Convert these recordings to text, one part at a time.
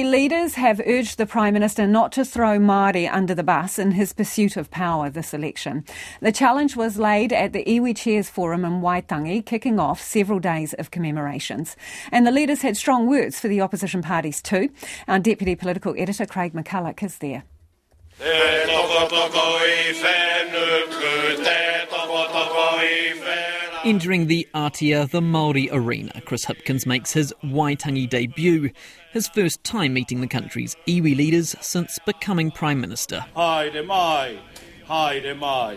Iwi leaders have urged the Prime Minister not to throw Māori under the bus in his pursuit of power this election. The challenge was laid at the Iwi Chairs Forum in Waitangi, kicking off several days of commemorations. And the leaders had strong words for the opposition parties too. Our Deputy Political Editor Craig McCulloch is there. Entering the ātea, the Māori arena, Chris Hipkins makes his Waitangi debut, his first time meeting the country's iwi leaders since becoming Prime Minister. Hi de mai, hi de mai,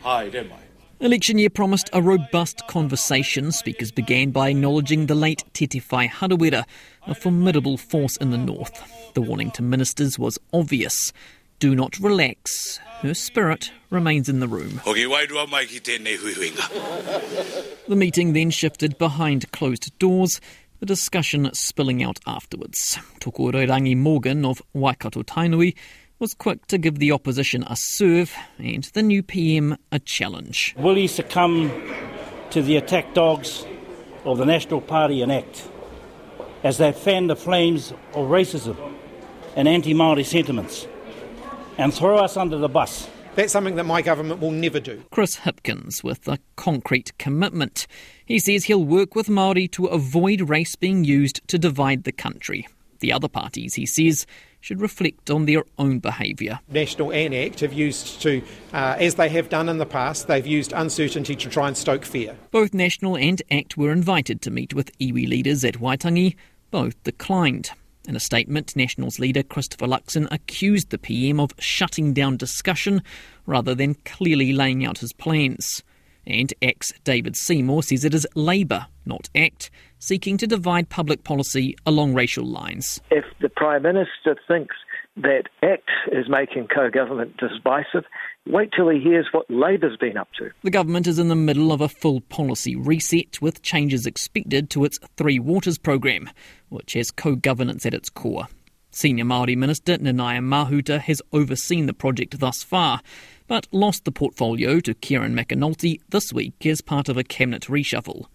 hi de mai. Election year promised a robust conversation. Speakers began by acknowledging the late Tete Whai Harawira, a formidable force in the north. The warning to ministers was obvious. Do not relax. Her spirit remains in the room. The meeting then shifted behind closed doors, the discussion spilling out afterwards. Tukoroirangi Morgan of Waikato Tainui was quick to give the opposition a serve and the new PM a challenge. Will he succumb to the attack dogs of the National Party and ACT as they fan the flames of racism and anti Māori sentiments? And throw us under the bus. That's something that my government will never do. Chris Hipkins with a concrete commitment. He says he'll work with Māori to avoid race being used to divide the country. The other parties, he says, should reflect on their own behaviour. National and ACT have used to, uh, as they have done in the past, they've used uncertainty to try and stoke fear. Both National and ACT were invited to meet with iwi leaders at Waitangi. Both declined. In a statement, Nationals leader Christopher Luxon accused the PM of shutting down discussion rather than clearly laying out his plans. And ACT's David Seymour says it is Labour, not ACT, seeking to divide public policy along racial lines. If the Prime Minister thinks that ACT is making co government divisive, wait till he hears what Labour's been up to. The government is in the middle of a full policy reset with changes expected to its Three Waters programme, which has co governance at its core. Senior Māori Minister Nanaia Mahuta has overseen the project thus far, but lost the portfolio to Kieran McAnulty this week as part of a cabinet reshuffle.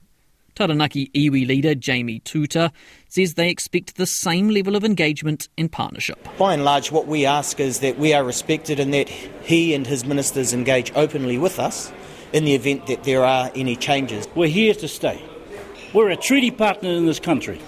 Taranaki iwi leader Jamie Tuta says they expect the same level of engagement and partnership. By and large, what we ask is that we are respected and that he and his ministers engage openly with us in the event that there are any changes. We're here to stay. We're a treaty partner in this country.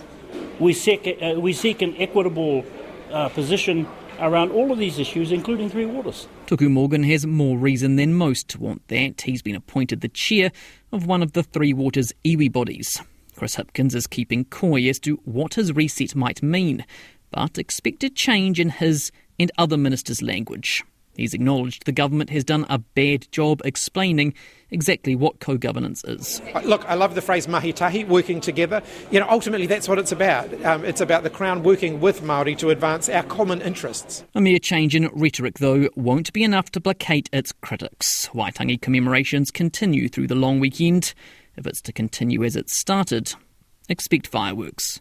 We seek, uh, we seek an equitable uh, position around all of these issues, including Three Waters. Tuku Morgan has more reason than most to want that. He's been appointed the chair of one of the Three Waters iwi bodies. Chris Hipkins is keeping coy as to what his reset might mean, but expected change in his and other ministers' language. He's acknowledged the government has done a bad job explaining exactly what co governance is. Look, I love the phrase mahi tahi, working together. You know, ultimately that's what it's about. Um, it's about the Crown working with Māori to advance our common interests. A mere change in rhetoric, though, won't be enough to placate its critics. Waitangi commemorations continue through the long weekend. If it's to continue as it started, expect fireworks.